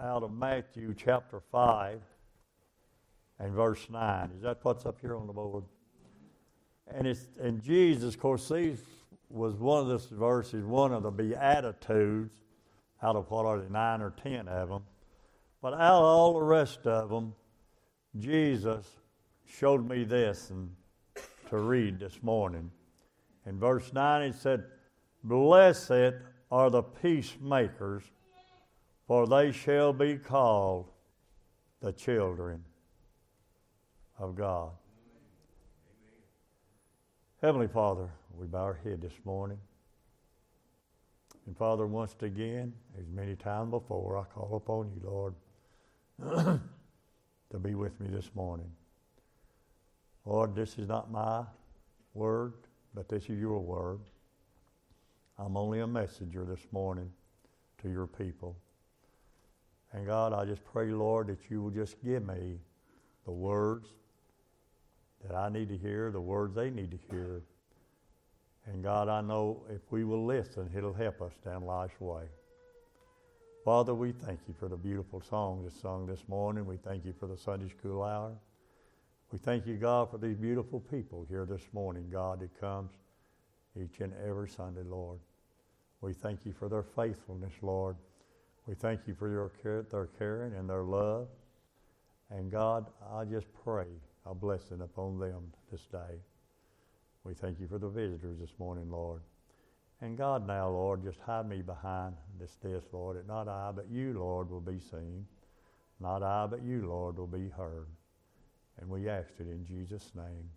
out of Matthew chapter 5 and verse 9. Is that what's up here on the board? And it's and Jesus, of course, these was one of this verses, one of the Beatitudes, out of what are they, nine or ten of them. But out of all the rest of them, Jesus showed me this and to read this morning. In verse 9, it said, Blessed are the peacemakers, for they shall be called the children of God. Heavenly Father, we bow our head this morning. And Father, once again, as many times before, I call upon you, Lord, to be with me this morning. Lord, this is not my word, but this is your word. I'm only a messenger this morning to your people. And God, I just pray, Lord, that you will just give me the words that I need to hear, the words they need to hear. And God, I know if we will listen, it'll help us down life's way. Father, we thank you for the beautiful song that's sung this morning. We thank you for the Sunday school hour. We thank you, God, for these beautiful people here this morning, God, that comes each and every Sunday, Lord. We thank you for their faithfulness, Lord. We thank you for your care, their caring and their love. And God, I just pray a blessing upon them this day. We thank you for the visitors this morning, Lord. And God, now, Lord, just hide me behind this desk, Lord, that not I, but you, Lord, will be seen. Not I, but you, Lord, will be heard. And we ask it in Jesus' name.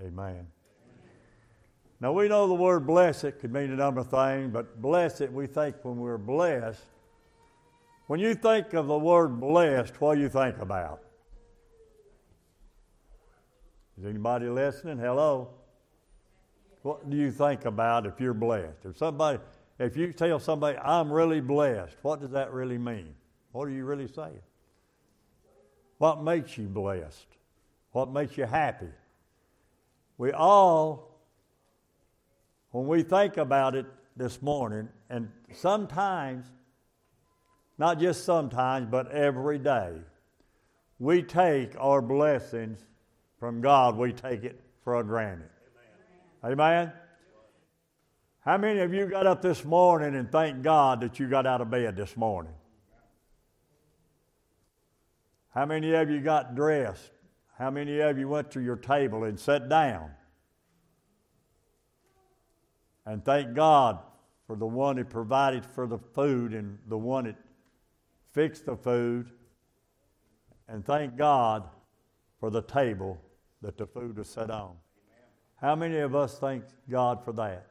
Amen. Now, we know the word blessed could mean a number of things, but blessed, we think when we're blessed, when you think of the word blessed, what do you think about? Is anybody listening? Hello? What do you think about if you're blessed? If somebody, if you tell somebody, I'm really blessed, what does that really mean? What are you really saying? What makes you blessed? What makes you happy? We all, when we think about it this morning, and sometimes, not just sometimes, but every day, we take our blessings from God, we take it for granted. Amen. Amen? How many of you got up this morning and thank God that you got out of bed this morning? How many of you got dressed? How many of you went to your table and sat down? And thank God for the one that provided for the food and the one that fixed the food. And thank God for the table that the food was set on. How many of us thank God for that?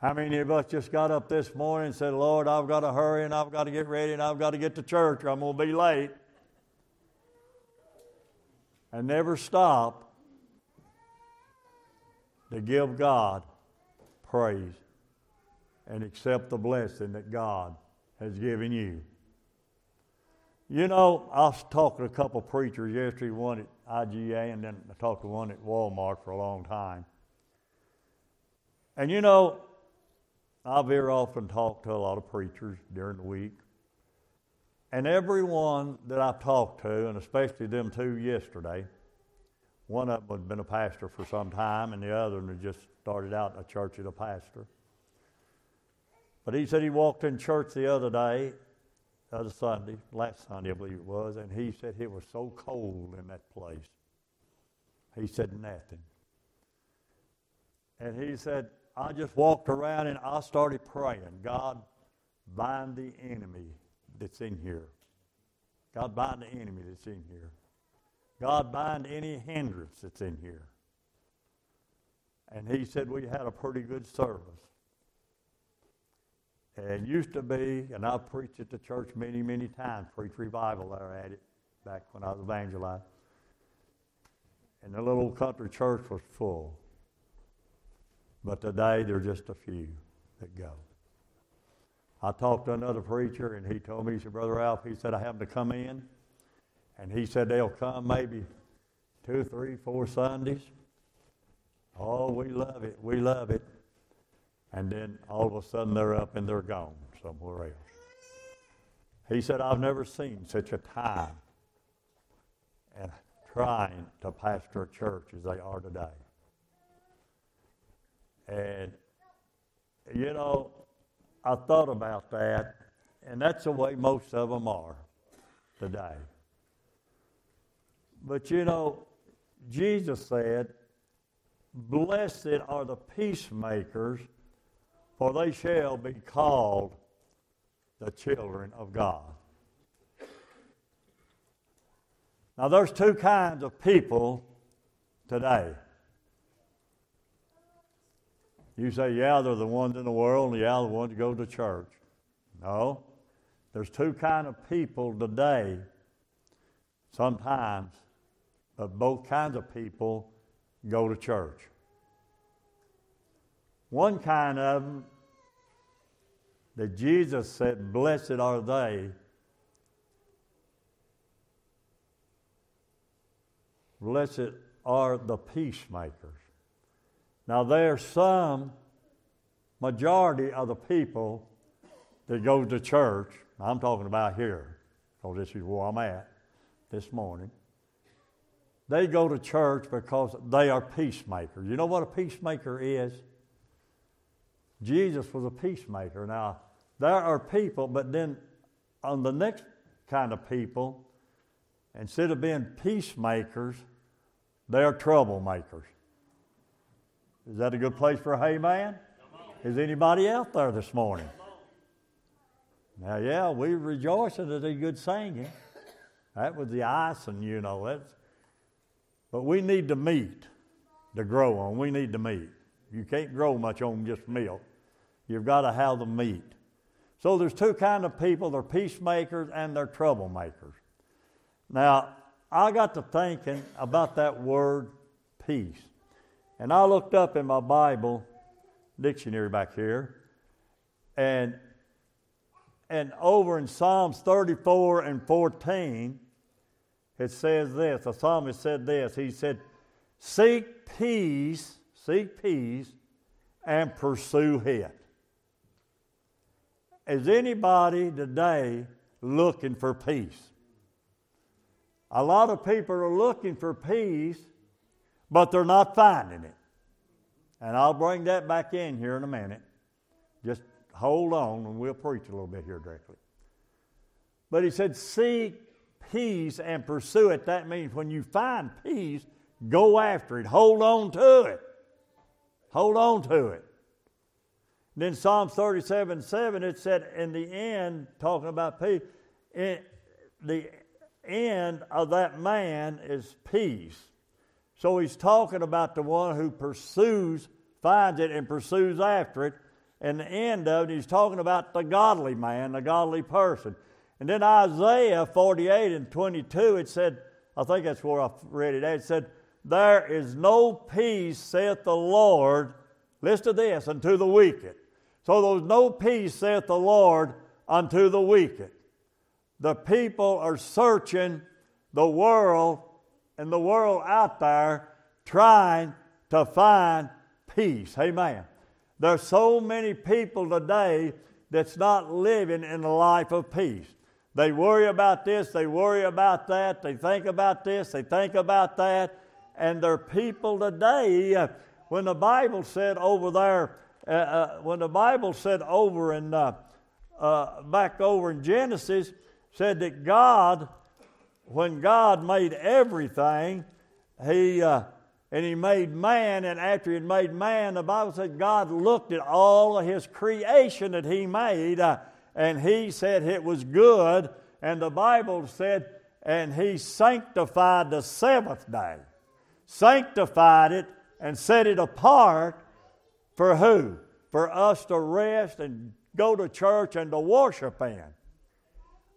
How many of us just got up this morning and said, Lord, I've got to hurry and I've got to get ready and I've got to get to church or I'm going to be late? And never stop to give God praise and accept the blessing that God has given you. You know, I was talking to a couple of preachers yesterday, one at IGA, and then I talked to one at Walmart for a long time. And you know, I very often talk to a lot of preachers during the week. And everyone that I've talked to, and especially them two yesterday, one of them had been a pastor for some time, and the other one had just started out in a church as a pastor. But he said he walked in church the other day, the other Sunday, last Sunday, I believe it was, and he said it was so cold in that place. He said nothing. And he said, I just walked around and I started praying, God, bind the enemy that's in here. God, bind the enemy that's in here. God, bind any hindrance that's in here. And he said, We had a pretty good service. And used to be, and I've preached at the church many, many times, preached revival there at it back when I was evangelized. And the little country church was full. But today there's just a few that go. I talked to another preacher and he told me, he said, Brother Ralph, he said, I have to come in. And he said they'll come maybe two, three, four Sundays. Oh, we love it. We love it and then all of a sudden they're up and they're gone somewhere else. He said, I've never seen such a time and trying to pastor a church as they are today. And, you know, I thought about that, and that's the way most of them are today. But, you know, Jesus said, Blessed are the peacemakers, for they shall be called the children of God. Now, there's two kinds of people today. You say, yeah, they're the ones in the world, and yeah, the ones that go to church. No. There's two kinds of people today, sometimes, but both kinds of people go to church. One kind of them that Jesus said, Blessed are they. Blessed are the peacemakers. Now, there's some majority of the people that go to church. I'm talking about here, because this is where I'm at this morning. They go to church because they are peacemakers. You know what a peacemaker is? Jesus was a peacemaker. Now, there are people, but then on the next kind of people, instead of being peacemakers, they are troublemakers. Is that a good place for a hey man? Is anybody out there this morning? Now, yeah, we rejoicing at the good singing. That was the icing, you know. That's, but we need to meat to grow on. We need to meat. You can't grow much on just milk. You've got to have the meat. So there's two kind of people. They're peacemakers and they're troublemakers. Now, I got to thinking about that word peace. And I looked up in my Bible dictionary back here, and and over in Psalms 34 and 14, it says this. The psalmist said this. He said, Seek peace, seek peace, and pursue it. Is anybody today looking for peace? A lot of people are looking for peace, but they're not finding it. And I'll bring that back in here in a minute. Just hold on and we'll preach a little bit here directly. But he said, Seek peace and pursue it. That means when you find peace, go after it. Hold on to it. Hold on to it. Then Psalms 37 7, it said, in the end, talking about peace, in the end of that man is peace. So he's talking about the one who pursues, finds it, and pursues after it. And the end of it, he's talking about the godly man, the godly person. And then Isaiah 48 and 22, it said, I think that's where I read it. It said, There is no peace, saith the Lord, listen to this, unto the wicked. So there's no peace, saith the Lord, unto the wicked. The people are searching the world and the world out there trying to find peace. Amen. There's so many people today that's not living in a life of peace. They worry about this, they worry about that, they think about this, they think about that. And there are people today, when the Bible said over there, uh, uh, when the Bible said over in uh, uh, back over in Genesis, said that God, when God made everything, He uh, and He made man, and after He had made man, the Bible said God looked at all of His creation that He made, uh, and He said it was good. And the Bible said, and He sanctified the seventh day, sanctified it, and set it apart for who? For us to rest and go to church and to worship in.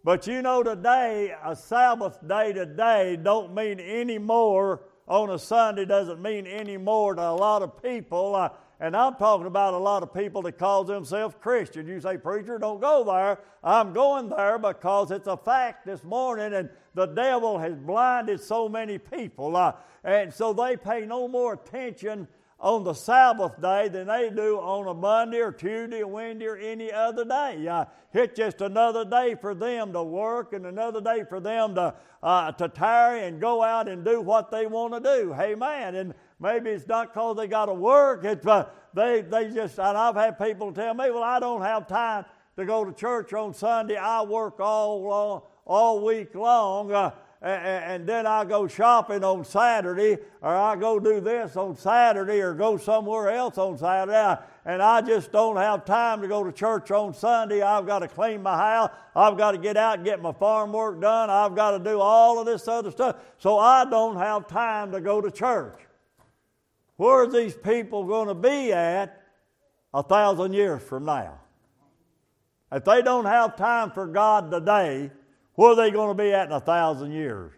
But you know, today, a Sabbath day today don't mean any more on a Sunday, doesn't mean any more to a lot of people. Uh, and I'm talking about a lot of people that call themselves Christian. You say, Preacher, don't go there. I'm going there because it's a fact this morning, and the devil has blinded so many people. Uh, and so they pay no more attention on the Sabbath day than they do on a Monday or Tuesday or Wednesday or any other day. Uh, it's just another day for them to work and another day for them to, uh, to tarry and go out and do what they want to do. Amen. And maybe it's not because they got to work. It's uh, they, they just, and I've had people tell me, well, I don't have time to go to church on Sunday. I work all, long, all week long. Uh, and then I go shopping on Saturday, or I go do this on Saturday, or go somewhere else on Saturday, and I just don't have time to go to church on Sunday. I've got to clean my house, I've got to get out and get my farm work done, I've got to do all of this other stuff, so I don't have time to go to church. Where are these people going to be at a thousand years from now? If they don't have time for God today, where are they going to be at in a thousand years?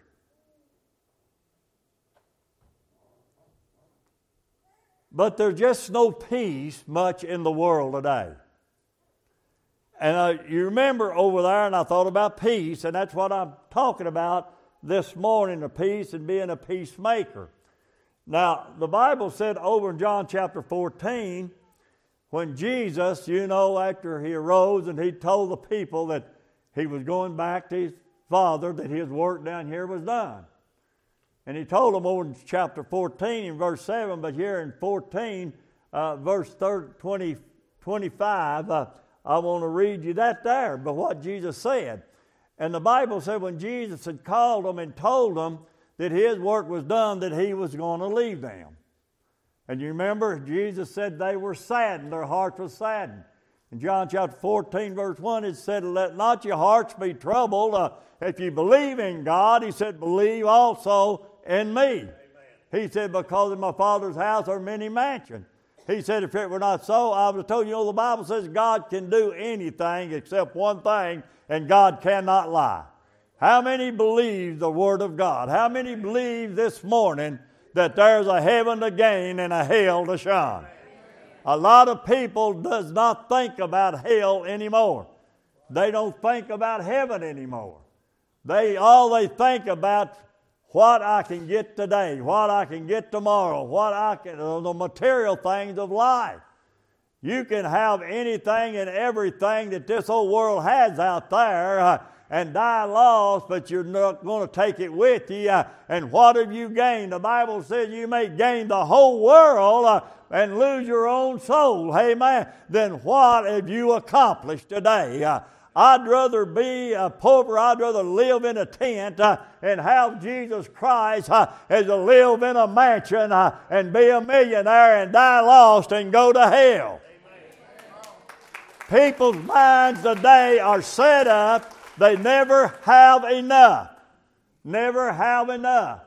But there's just no peace much in the world today. And uh, you remember over there, and I thought about peace, and that's what I'm talking about this morning the peace and being a peacemaker. Now, the Bible said over in John chapter 14, when Jesus, you know, after he arose and he told the people that he was going back to his father that his work down here was done. And he told them over in chapter 14 in verse 7, but here in 14, uh, verse 30, 20, 25, uh, I want to read you that there, but what Jesus said. And the Bible said when Jesus had called them and told them that his work was done, that he was going to leave them. And you remember, Jesus said they were saddened, their hearts were saddened. In John chapter 14, verse 1, it said, Let not your hearts be troubled. Uh, if you believe in God, he said, believe also in me. Amen. He said, Because in my Father's house are many mansions. He said, If it were not so, I would have told you, you know, the Bible says God can do anything except one thing, and God cannot lie. How many believe the Word of God? How many believe this morning that there's a heaven to gain and a hell to shun? A lot of people does not think about hell anymore. They don't think about heaven anymore. They all they think about what I can get today, what I can get tomorrow, what I can the material things of life. You can have anything and everything that this old world has out there. Uh, and die lost, but you're not going to take it with you. Uh, and what have you gained? The Bible says you may gain the whole world uh, and lose your own soul. Amen. Then what have you accomplished today? Uh, I'd rather be a pauper, I'd rather live in a tent uh, and have Jesus Christ uh, as to live in a mansion uh, and be a millionaire and die lost and go to hell. Amen. People's minds today are set up they never have enough. Never have enough.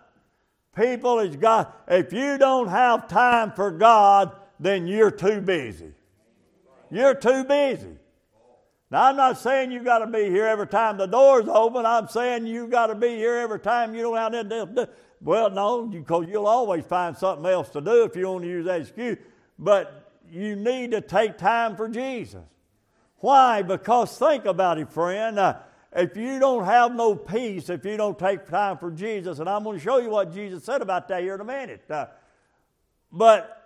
People is God. If you don't have time for God, then you're too busy. You're too busy. Now, I'm not saying you got to be here every time the door's open. I'm saying you got to be here every time you don't have anything to do. Well, no, because you'll always find something else to do if you want to use that excuse. But you need to take time for Jesus. Why? Because think about it, friend. Uh, if you don't have no peace, if you don't take time for Jesus, and I'm going to show you what Jesus said about that here in a minute. Uh, but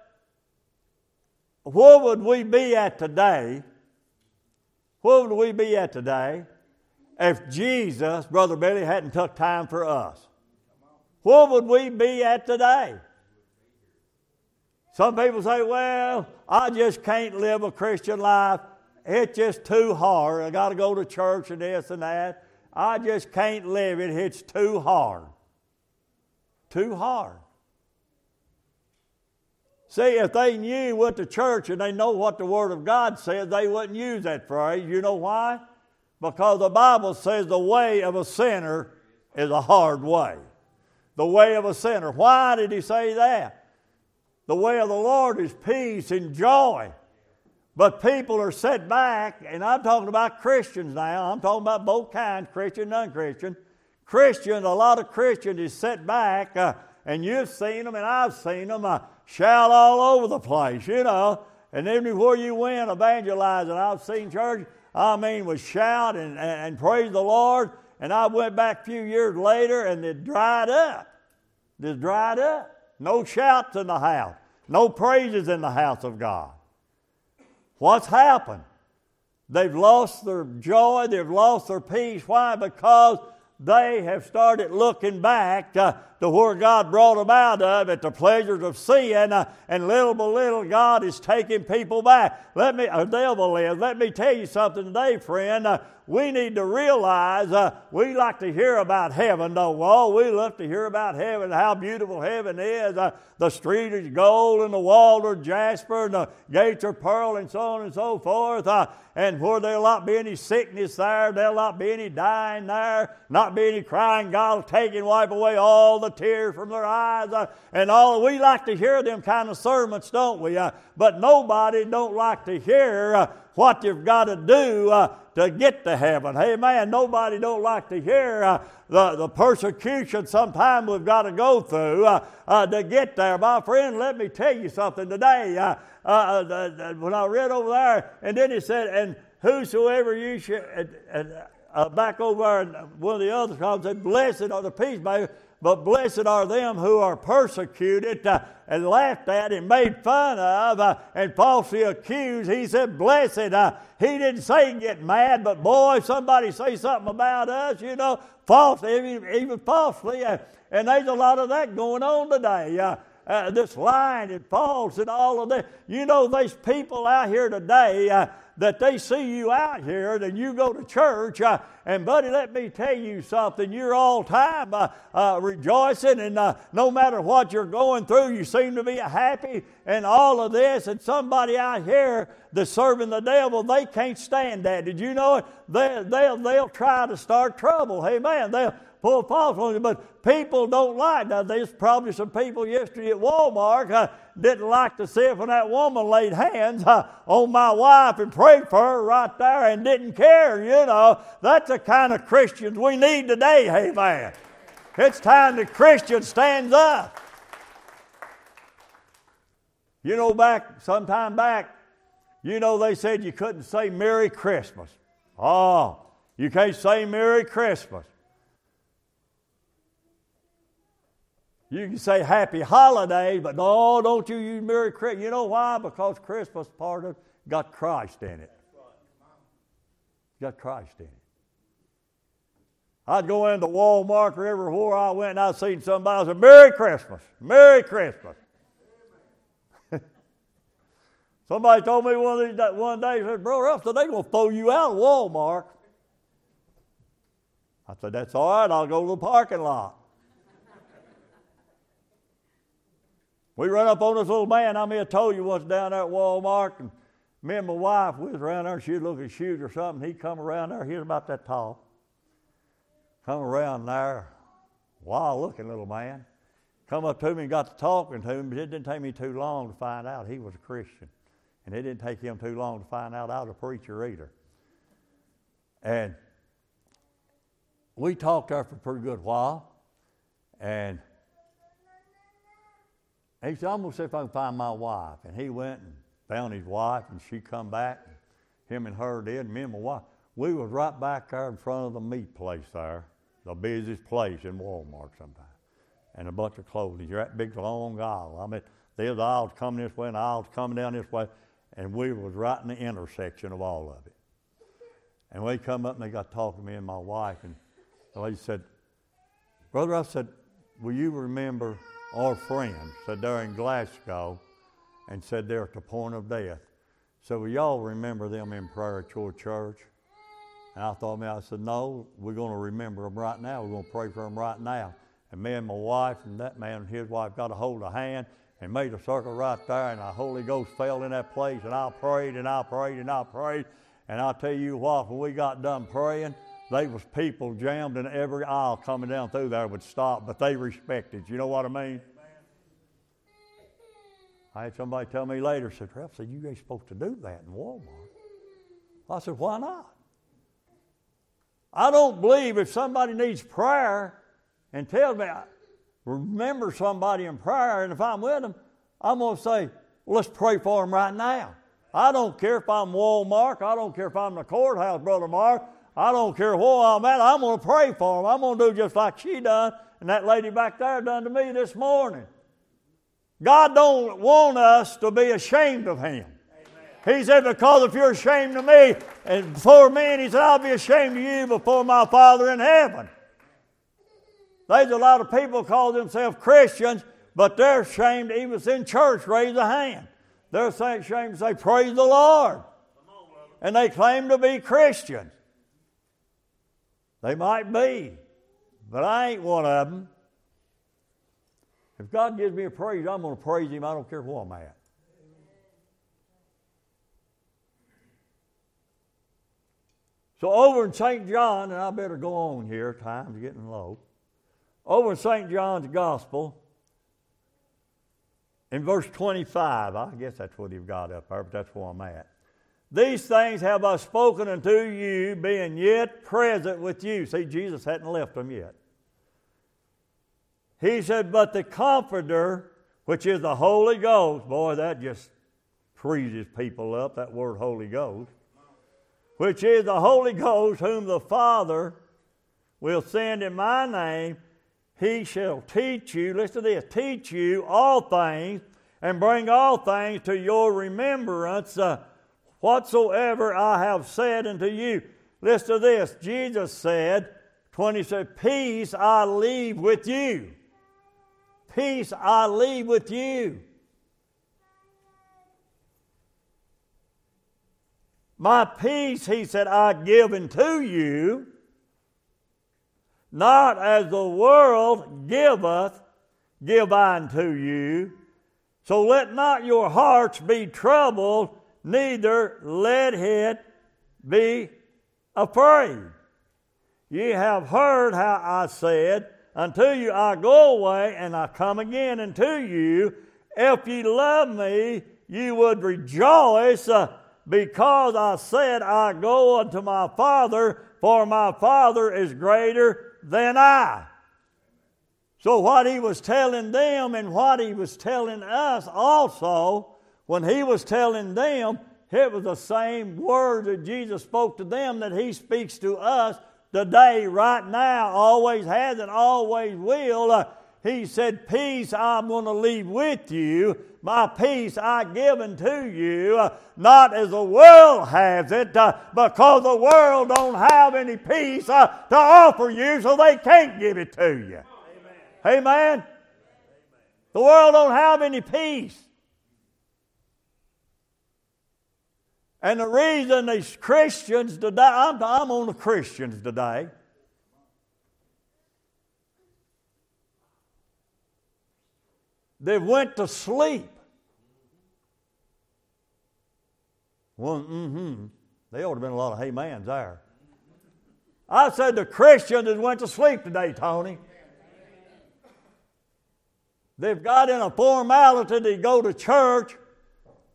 where would we be at today? Where would we be at today if Jesus, Brother Billy, hadn't took time for us? Where would we be at today? Some people say, well, I just can't live a Christian life. It's just too hard. I got to go to church and this and that. I just can't live it. It's too hard. Too hard. See, if they knew what the church and they know what the Word of God says, they wouldn't use that phrase. You know why? Because the Bible says the way of a sinner is a hard way. The way of a sinner. Why did he say that? The way of the Lord is peace and joy. But people are set back, and I'm talking about Christians now. I'm talking about both kinds, Christian and unchristian. Christians, a lot of Christians is set back, uh, and you've seen them, and I've seen them uh, shout all over the place, you know. And everywhere you went evangelizing, I've seen church, I mean, was shout and, and, and praise the Lord. And I went back a few years later, and it dried up. It dried up. No shouts in the house. No praises in the house of God. What's happened? They've lost their joy, they've lost their peace. Why? Because they have started looking back to, to where God brought them out of at the pleasures of sin, uh, and little by little God is taking people back. Let me, a devil is. Let me tell you something today, friend. Uh, we need to realize uh, we like to hear about heaven, don't we? Oh, we love to hear about heaven, how beautiful heaven is. Uh, the street is gold, and the walls are jasper, and the gates are pearl, and so on and so forth. Uh, and where there'll not be any sickness there, there'll not be any dying there, not be any crying. God will take and wipe away all the tears from their eyes, uh, and all. We like to hear them kind of sermons, don't we? Uh, but nobody don't like to hear uh, what you've got to do uh, to get to heaven. Hey, man, nobody don't like to hear uh, the, the persecution sometimes we've got to go through uh, to get there. My friend, let me tell you something today. When I read over there, and then he said, and whosoever you should, back over in one of the other psalms said, blessed are the peacemakers but blessed are them who are persecuted uh, and laughed at and made fun of uh, and falsely accused. He said, Blessed. Uh, he didn't say get mad, but boy, somebody say something about us, you know, falsely, even, even falsely. Uh, and there's a lot of that going on today. Uh, uh, this lying and false and all of that. You know, there's people out here today uh, that they see you out here and you go to church. Uh, and, buddy, let me tell you something. You're all time uh, uh, rejoicing, and uh, no matter what you're going through, you seem to be happy and all of this. And somebody out here that's serving the devil, they can't stand that. Did you know it? They, they'll, they'll try to start trouble. Hey, man, they'll pull false on you. But people don't like that. There's probably some people yesterday at Walmart uh, didn't like to see if when that woman laid hands uh, on my wife and prayed for her right there and didn't care, you know. That's the kind of Christians we need today, hey man. It's time the Christian stands up. You know, back some time back, you know, they said you couldn't say Merry Christmas. Oh, you can't say Merry Christmas. You can say happy holiday, but no, don't you use Merry Christmas. You know why? Because Christmas part of got Christ in it. Got Christ in it. I'd go into Walmart or everywhere I went and I'd see somebody say, Merry Christmas, Merry Christmas. somebody told me one, of these, one day, said, Brother Upton, they're going to throw you out of Walmart. I said, That's all right, I'll go to the parking lot. We run up on this little man. I may have told you once down there at Walmart, and me and my wife, we was around there, and she'd look at shoes or something. He'd come around there. He was about that tall. Come around there, wild looking little man. Come up to me and got to talking to him, but it didn't take me too long to find out he was a Christian. And it didn't take him too long to find out I was a preacher either. And we talked there for a pretty good while. And he said, I'm going to see if I can find my wife. And he went and found his wife, and she come back. And him and her did, and me and my wife. We was right back there in front of the meat place there, the busiest place in Walmart sometimes. And a bunch of clothing. You're that big long aisle. I mean, there's aisles coming this way and aisles coming down this way. And we was right in the intersection of all of it. And we come up and they got talking to me and my wife. And the lady said, Brother, I said, will you remember our friends said they're in Glasgow and said they're at the point of death. So will y'all remember them in prayer at your church? And I thought, man, I said, no, we're going to remember them right now. We're going to pray for them right now. And me and my wife and that man and his wife got a hold of hand and made a circle right there, and the Holy Ghost fell in that place, and I prayed and I prayed and I prayed. And I'll tell you what, when we got done praying, they was people jammed in every aisle coming down through there would stop, but they respected. You know what I mean? I had somebody tell me later, said, Ralph said, you ain't supposed to do that in Walmart. I said, why not? I don't believe if somebody needs prayer and tells me, remember somebody in prayer, and if I'm with them, I'm going to say, let's pray for them right now. I don't care if I'm Walmart. I don't care if I'm the courthouse, Brother Mark. I don't care where I'm at. I'm going to pray for them. I'm going to do just like she done and that lady back there done to me this morning. God don't want us to be ashamed of Him. He said, Because if you're ashamed of me and before men, He said, I'll be ashamed of you before my Father in heaven. There's a lot of people call themselves Christians, but they're ashamed even in church raise a hand. They're ashamed to say, Praise the Lord. And they claim to be Christians. They might be, but I ain't one of them. If God gives me a praise, I'm going to praise Him. I don't care where I'm at. So over in St. John, and I better go on here, time's getting low. Over in St. John's Gospel, in verse 25, I guess that's what you've got up there, but that's where I'm at. These things have I spoken unto you, being yet present with you. See, Jesus hadn't left them yet. He said, But the Comforter, which is the Holy Ghost, boy, that just freezes people up, that word Holy Ghost, which is the Holy Ghost, whom the Father will send in my name, he shall teach you, listen to this, teach you all things and bring all things to your remembrance uh, whatsoever I have said unto you. Listen to this. Jesus said, 20 said, Peace I leave with you. Peace I leave with you. My peace, he said, I give unto you not as the world giveth, give I unto you. So let not your hearts be troubled, neither let it be afraid. Ye have heard how I said, Unto you I go away, and I come again unto you. If ye love me, ye would rejoice, uh, because I said, I go unto my Father, for my Father is greater than I. So, what he was telling them and what he was telling us also, when he was telling them, it was the same word that Jesus spoke to them that he speaks to us today, right now, always has and always will. Uh, he said, Peace I'm going to leave with you. My peace I give unto you, uh, not as the world has it, uh, because the world don't have any peace uh, to offer you, so they can't give it to you. Amen. Amen. The world don't have any peace. And the reason these Christians today, I'm, I'm on the Christians today. They went to sleep. Well, mm-hmm. They ought to have been a lot of mans there. I said the Christians that went to sleep today, Tony. They've got in a formality to go to church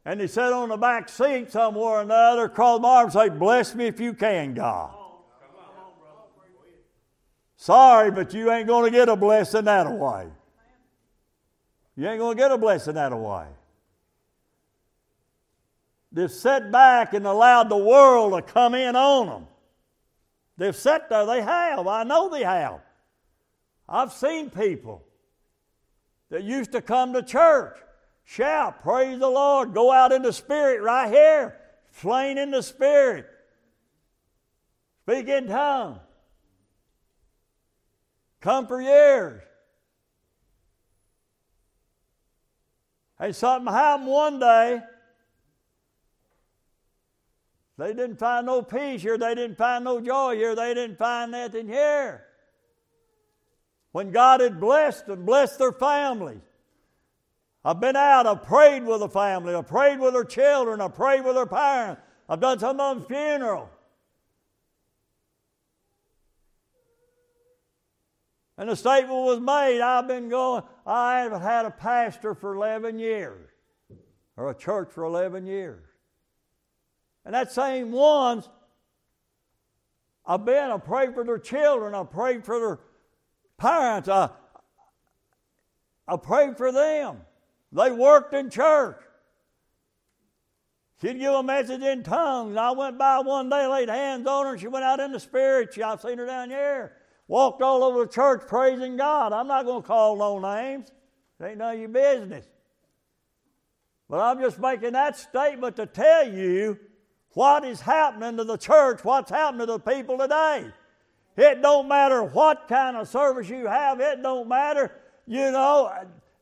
and they sit on the back seat somewhere or another, cross my arms and say, Bless me if you can, God. Sorry, but you ain't going to get a blessing that way. You ain't going to get a blessing that way. They've sat back and allowed the world to come in on them. They've sat there. They have. I know they have. I've seen people that used to come to church, shout, praise the Lord, go out in the Spirit right here, slain in the Spirit, speak in tongues, come for years. And something happened one day. They didn't find no peace here. They didn't find no joy here. They didn't find nothing here. When God had blessed them, blessed their families. I've been out, I've prayed with the family, I've prayed with their children, I've prayed with their parents, I've done some of them funeral. And the statement was made I've been going, I haven't had a pastor for 11 years, or a church for 11 years. And that same ones, I've been, I prayed for their children, I prayed for their parents, I, I prayed for them. They worked in church. She'd give a message in tongues. I went by one day, laid hands on her, and she went out in the spirit. She, I've seen her down here. Walked all over the church praising God. I'm not going to call no names. It ain't none of your business. But I'm just making that statement to tell you what is happening to the church, what's happening to the people today. It don't matter what kind of service you have, it don't matter. You know,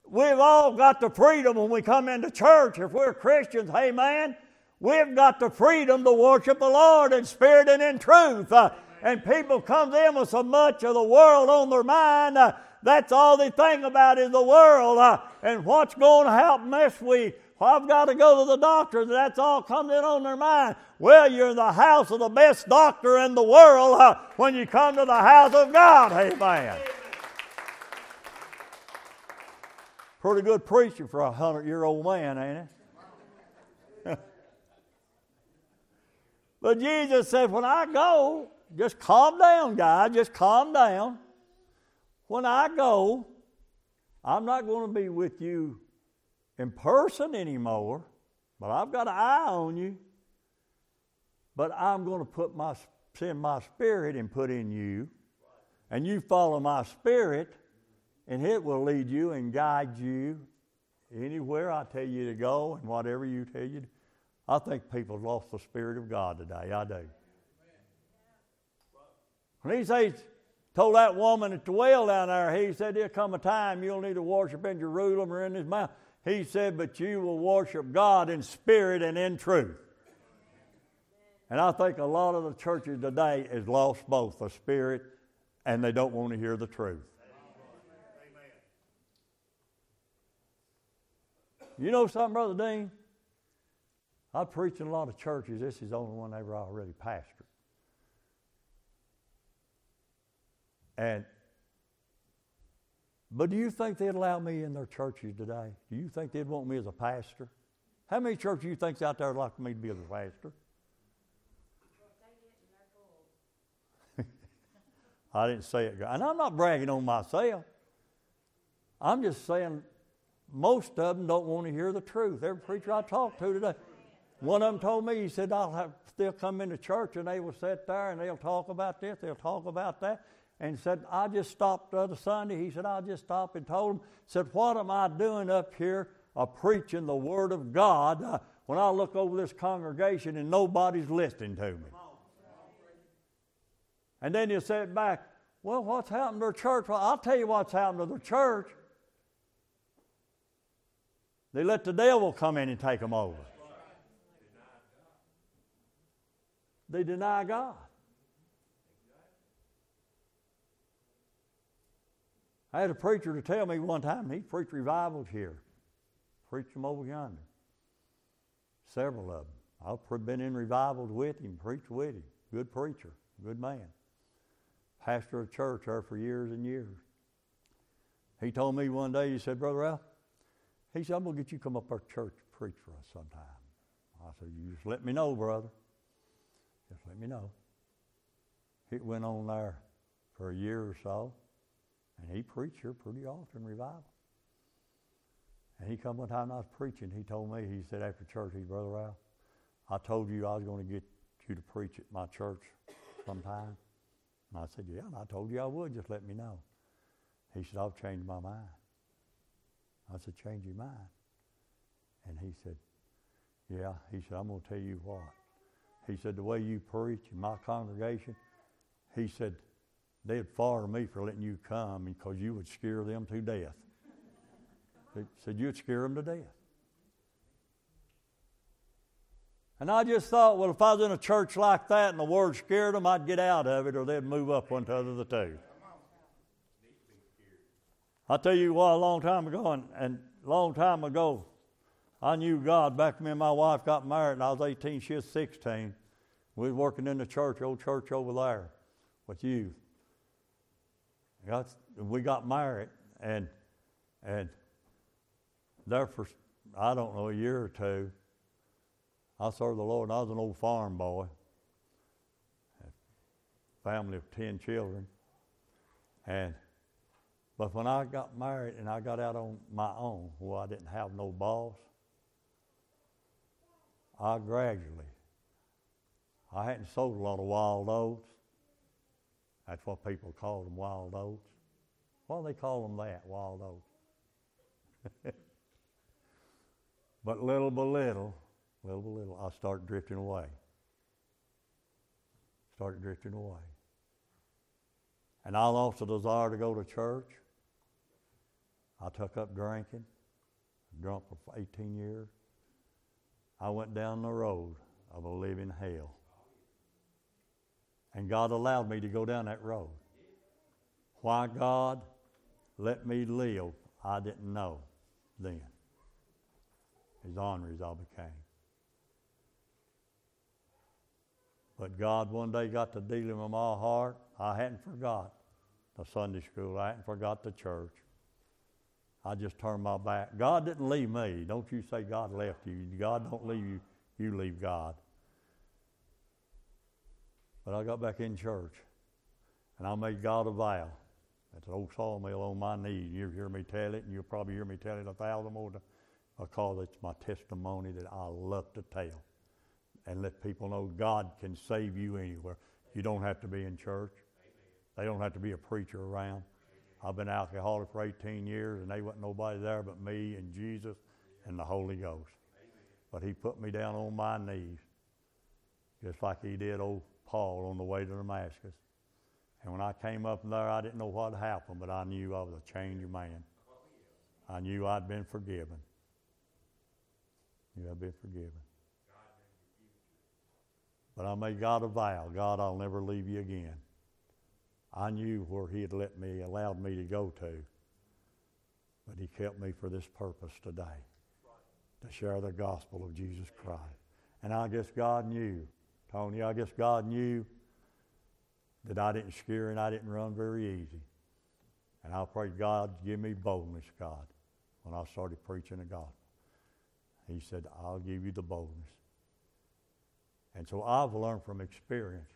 we've all got the freedom when we come into church. If we're Christians, hey man, we've got the freedom to worship the Lord in spirit and in truth. Uh, and people come in with so much of the world on their mind. Uh, that's all they think about is the world uh, and what's going to happen this week. Well, I've got to go to the doctor. That's all comes in on their mind. Well, you're in the house of the best doctor in the world uh, when you come to the house of God. Amen. Pretty good preacher for a hundred year old man, ain't it? but Jesus said, When I go, just calm down, guys. Just calm down. When I go, I'm not going to be with you in person anymore, but I've got an eye on you. But I'm going to put my send my spirit and put in you, and you follow my spirit, and it will lead you and guide you anywhere I tell you to go and whatever you tell you. To. I think people have lost the spirit of God today. I do. When he says, told that woman at the well down there, he said, There'll come a time you'll need to worship in Jerusalem or in his mouth. He said, But you will worship God in spirit and in truth. And I think a lot of the churches today has lost both the spirit and they don't want to hear the truth. You know something, Brother Dean? I preach in a lot of churches. This is the only one ever already pastored. And but do you think they'd allow me in their churches today? Do you think they'd want me as a pastor? How many churches do you think's out there would like me to be as a pastor? I didn't say it, and I'm not bragging on myself. I'm just saying most of them don't want to hear the truth. Every preacher I talked to today, one of them told me, he said, I'll have, come into church and they will sit there and they'll talk about this, they'll talk about that and said, I just stopped the other Sunday. He said, I just stopped and told him, said, What am I doing up here uh, preaching the Word of God uh, when I look over this congregation and nobody's listening to me? And then you said back, Well, what's happened to the church? Well, I'll tell you what's happened to the church. They let the devil come in and take them over. They deny God. I had a preacher to tell me one time he preached revivals here, preached them over yonder. Several of them. I've been in revivals with him, preached with him. Good preacher, good man. Pastor of church there for years and years. He told me one day, he said, Brother Al, he said, I'm going to get you to come up our church preach for us sometime. I said, You just let me know, brother. Just let me know. It went on there for a year or so. And he preached here pretty often, revival. And he come one time I was preaching, he told me, he said after church, he Brother Ralph, I told you I was going to get you to preach at my church sometime. And I said, Yeah, and I told you I would, just let me know. He said, I've changed my mind. I said, Change your mind. And he said, Yeah. He said, I'm going to tell you what. He said, The way you preach in my congregation, he said, they'd fire me for letting you come because you would scare them to death. They said you'd scare them to death. And I just thought, well, if I was in a church like that and the word scared them, I'd get out of it or they'd move up one to the other the two. I tell you what, a long time ago, and, and long time ago, I knew God. Back when my wife got married, and I was 18, she was 16. We was working in the church, old church over there, with youth got, we got married, and and there for I don't know a year or two, I served the Lord. I was an old farm boy, family of ten children, and but when I got married and I got out on my own, well, I didn't have no boss. I gradually, I hadn't sold a lot of wild oats. That's what people call them, wild oats. Why do they call them that, wild oats? But little by little, little by little, I started drifting away. Started drifting away. And I lost a desire to go to church. I took up drinking, drunk for 18 years. I went down the road of a living hell. And God allowed me to go down that road. Why God let me live, I didn't know then. His honor is I became. But God one day got to dealing with my heart. I hadn't forgot the Sunday school. I hadn't forgot the church. I just turned my back. God didn't leave me. Don't you say God left you. God don't leave you. You leave God. But I got back in church, and I made God a vow. At an old sawmill on my knees. You hear me tell it, and you'll probably hear me tell it a thousand more times because it's my testimony that I love to tell and let people know God can save you anywhere. You don't have to be in church. They don't have to be a preacher around. I've been alcoholic for 18 years, and there wasn't nobody there but me and Jesus and the Holy Ghost. But He put me down on my knees, just like He did old Paul on the way to Damascus. And when I came up there, I didn't know what happened, but I knew I was a changed man. I knew I'd been forgiven. You have been forgiven. But I made God a vow God, I'll never leave you again. I knew where He had let me, allowed me to go to. But He kept me for this purpose today to share the gospel of Jesus Christ. And I guess God knew, Tony, I guess God knew that I didn't scare and I didn't run very easy. And I prayed, God, give me boldness, God, when I started preaching the gospel. He said, I'll give you the boldness. And so I've learned from experience.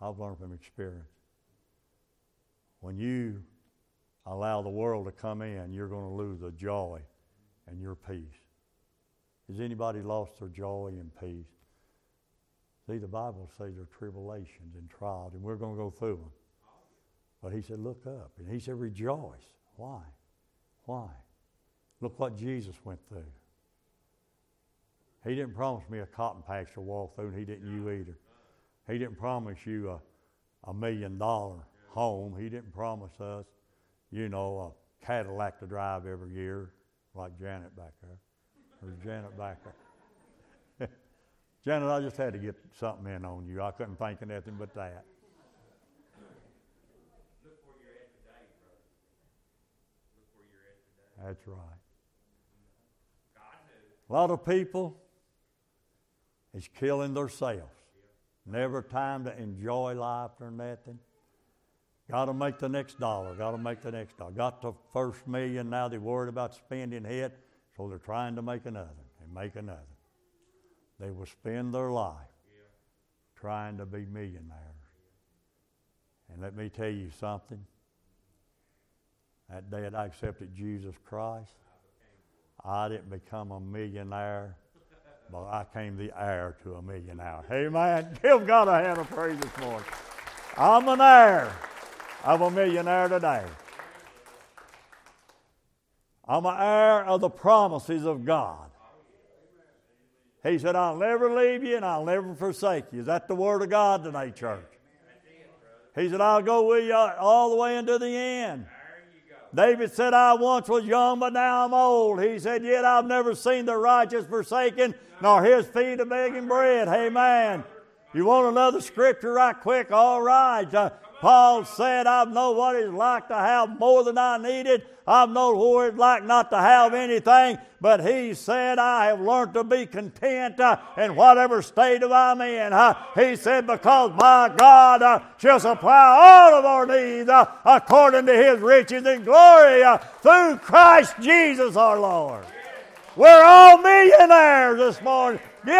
I've learned from experience. When you allow the world to come in, you're going to lose the joy and your peace. Has anybody lost their joy and peace? See, the Bible says there are tribulations and trials, and we're going to go through them. But he said, look up. And he said, rejoice. Why? Why? Look what Jesus went through. He didn't promise me a cotton patch to walk through, and he didn't you either. He didn't promise you a, a million dollar home. He didn't promise us, you know, a Cadillac to drive every year, like Janet back there. There's Janet back there. Janet, I just had to get something in on you. I couldn't think of nothing but that. That's right. A lot of people is killing themselves. Never time to enjoy life or nothing. Got to make the next dollar. Got to make the next dollar. Got the first million. Now they're worried about spending it, so they're trying to make another and make another. They will spend their life trying to be millionaires. And let me tell you something. That day that I accepted Jesus Christ, I didn't become a millionaire but I came the heir to a million hours. Amen. Give God a hand of praise this morning. I'm an heir of a millionaire today. I'm an heir of the promises of God. He said, I'll never leave you and I'll never forsake you. Is that the word of God today, church? He said, I'll go with you all the way into the end. David said, I once was young, but now I'm old. He said, Yet I've never seen the righteous forsaken, nor his feet a begging bread. Amen. You want another scripture right quick? All right. Uh, Paul said, I've known what it's like to have more than I needed. I've known what it's like not to have anything. But he said, I have learned to be content uh, in whatever state of I'm in. Uh, he said, because my God uh, shall supply all of our needs uh, according to his riches and glory uh, through Christ Jesus our Lord. We're all millionaires this morning. Give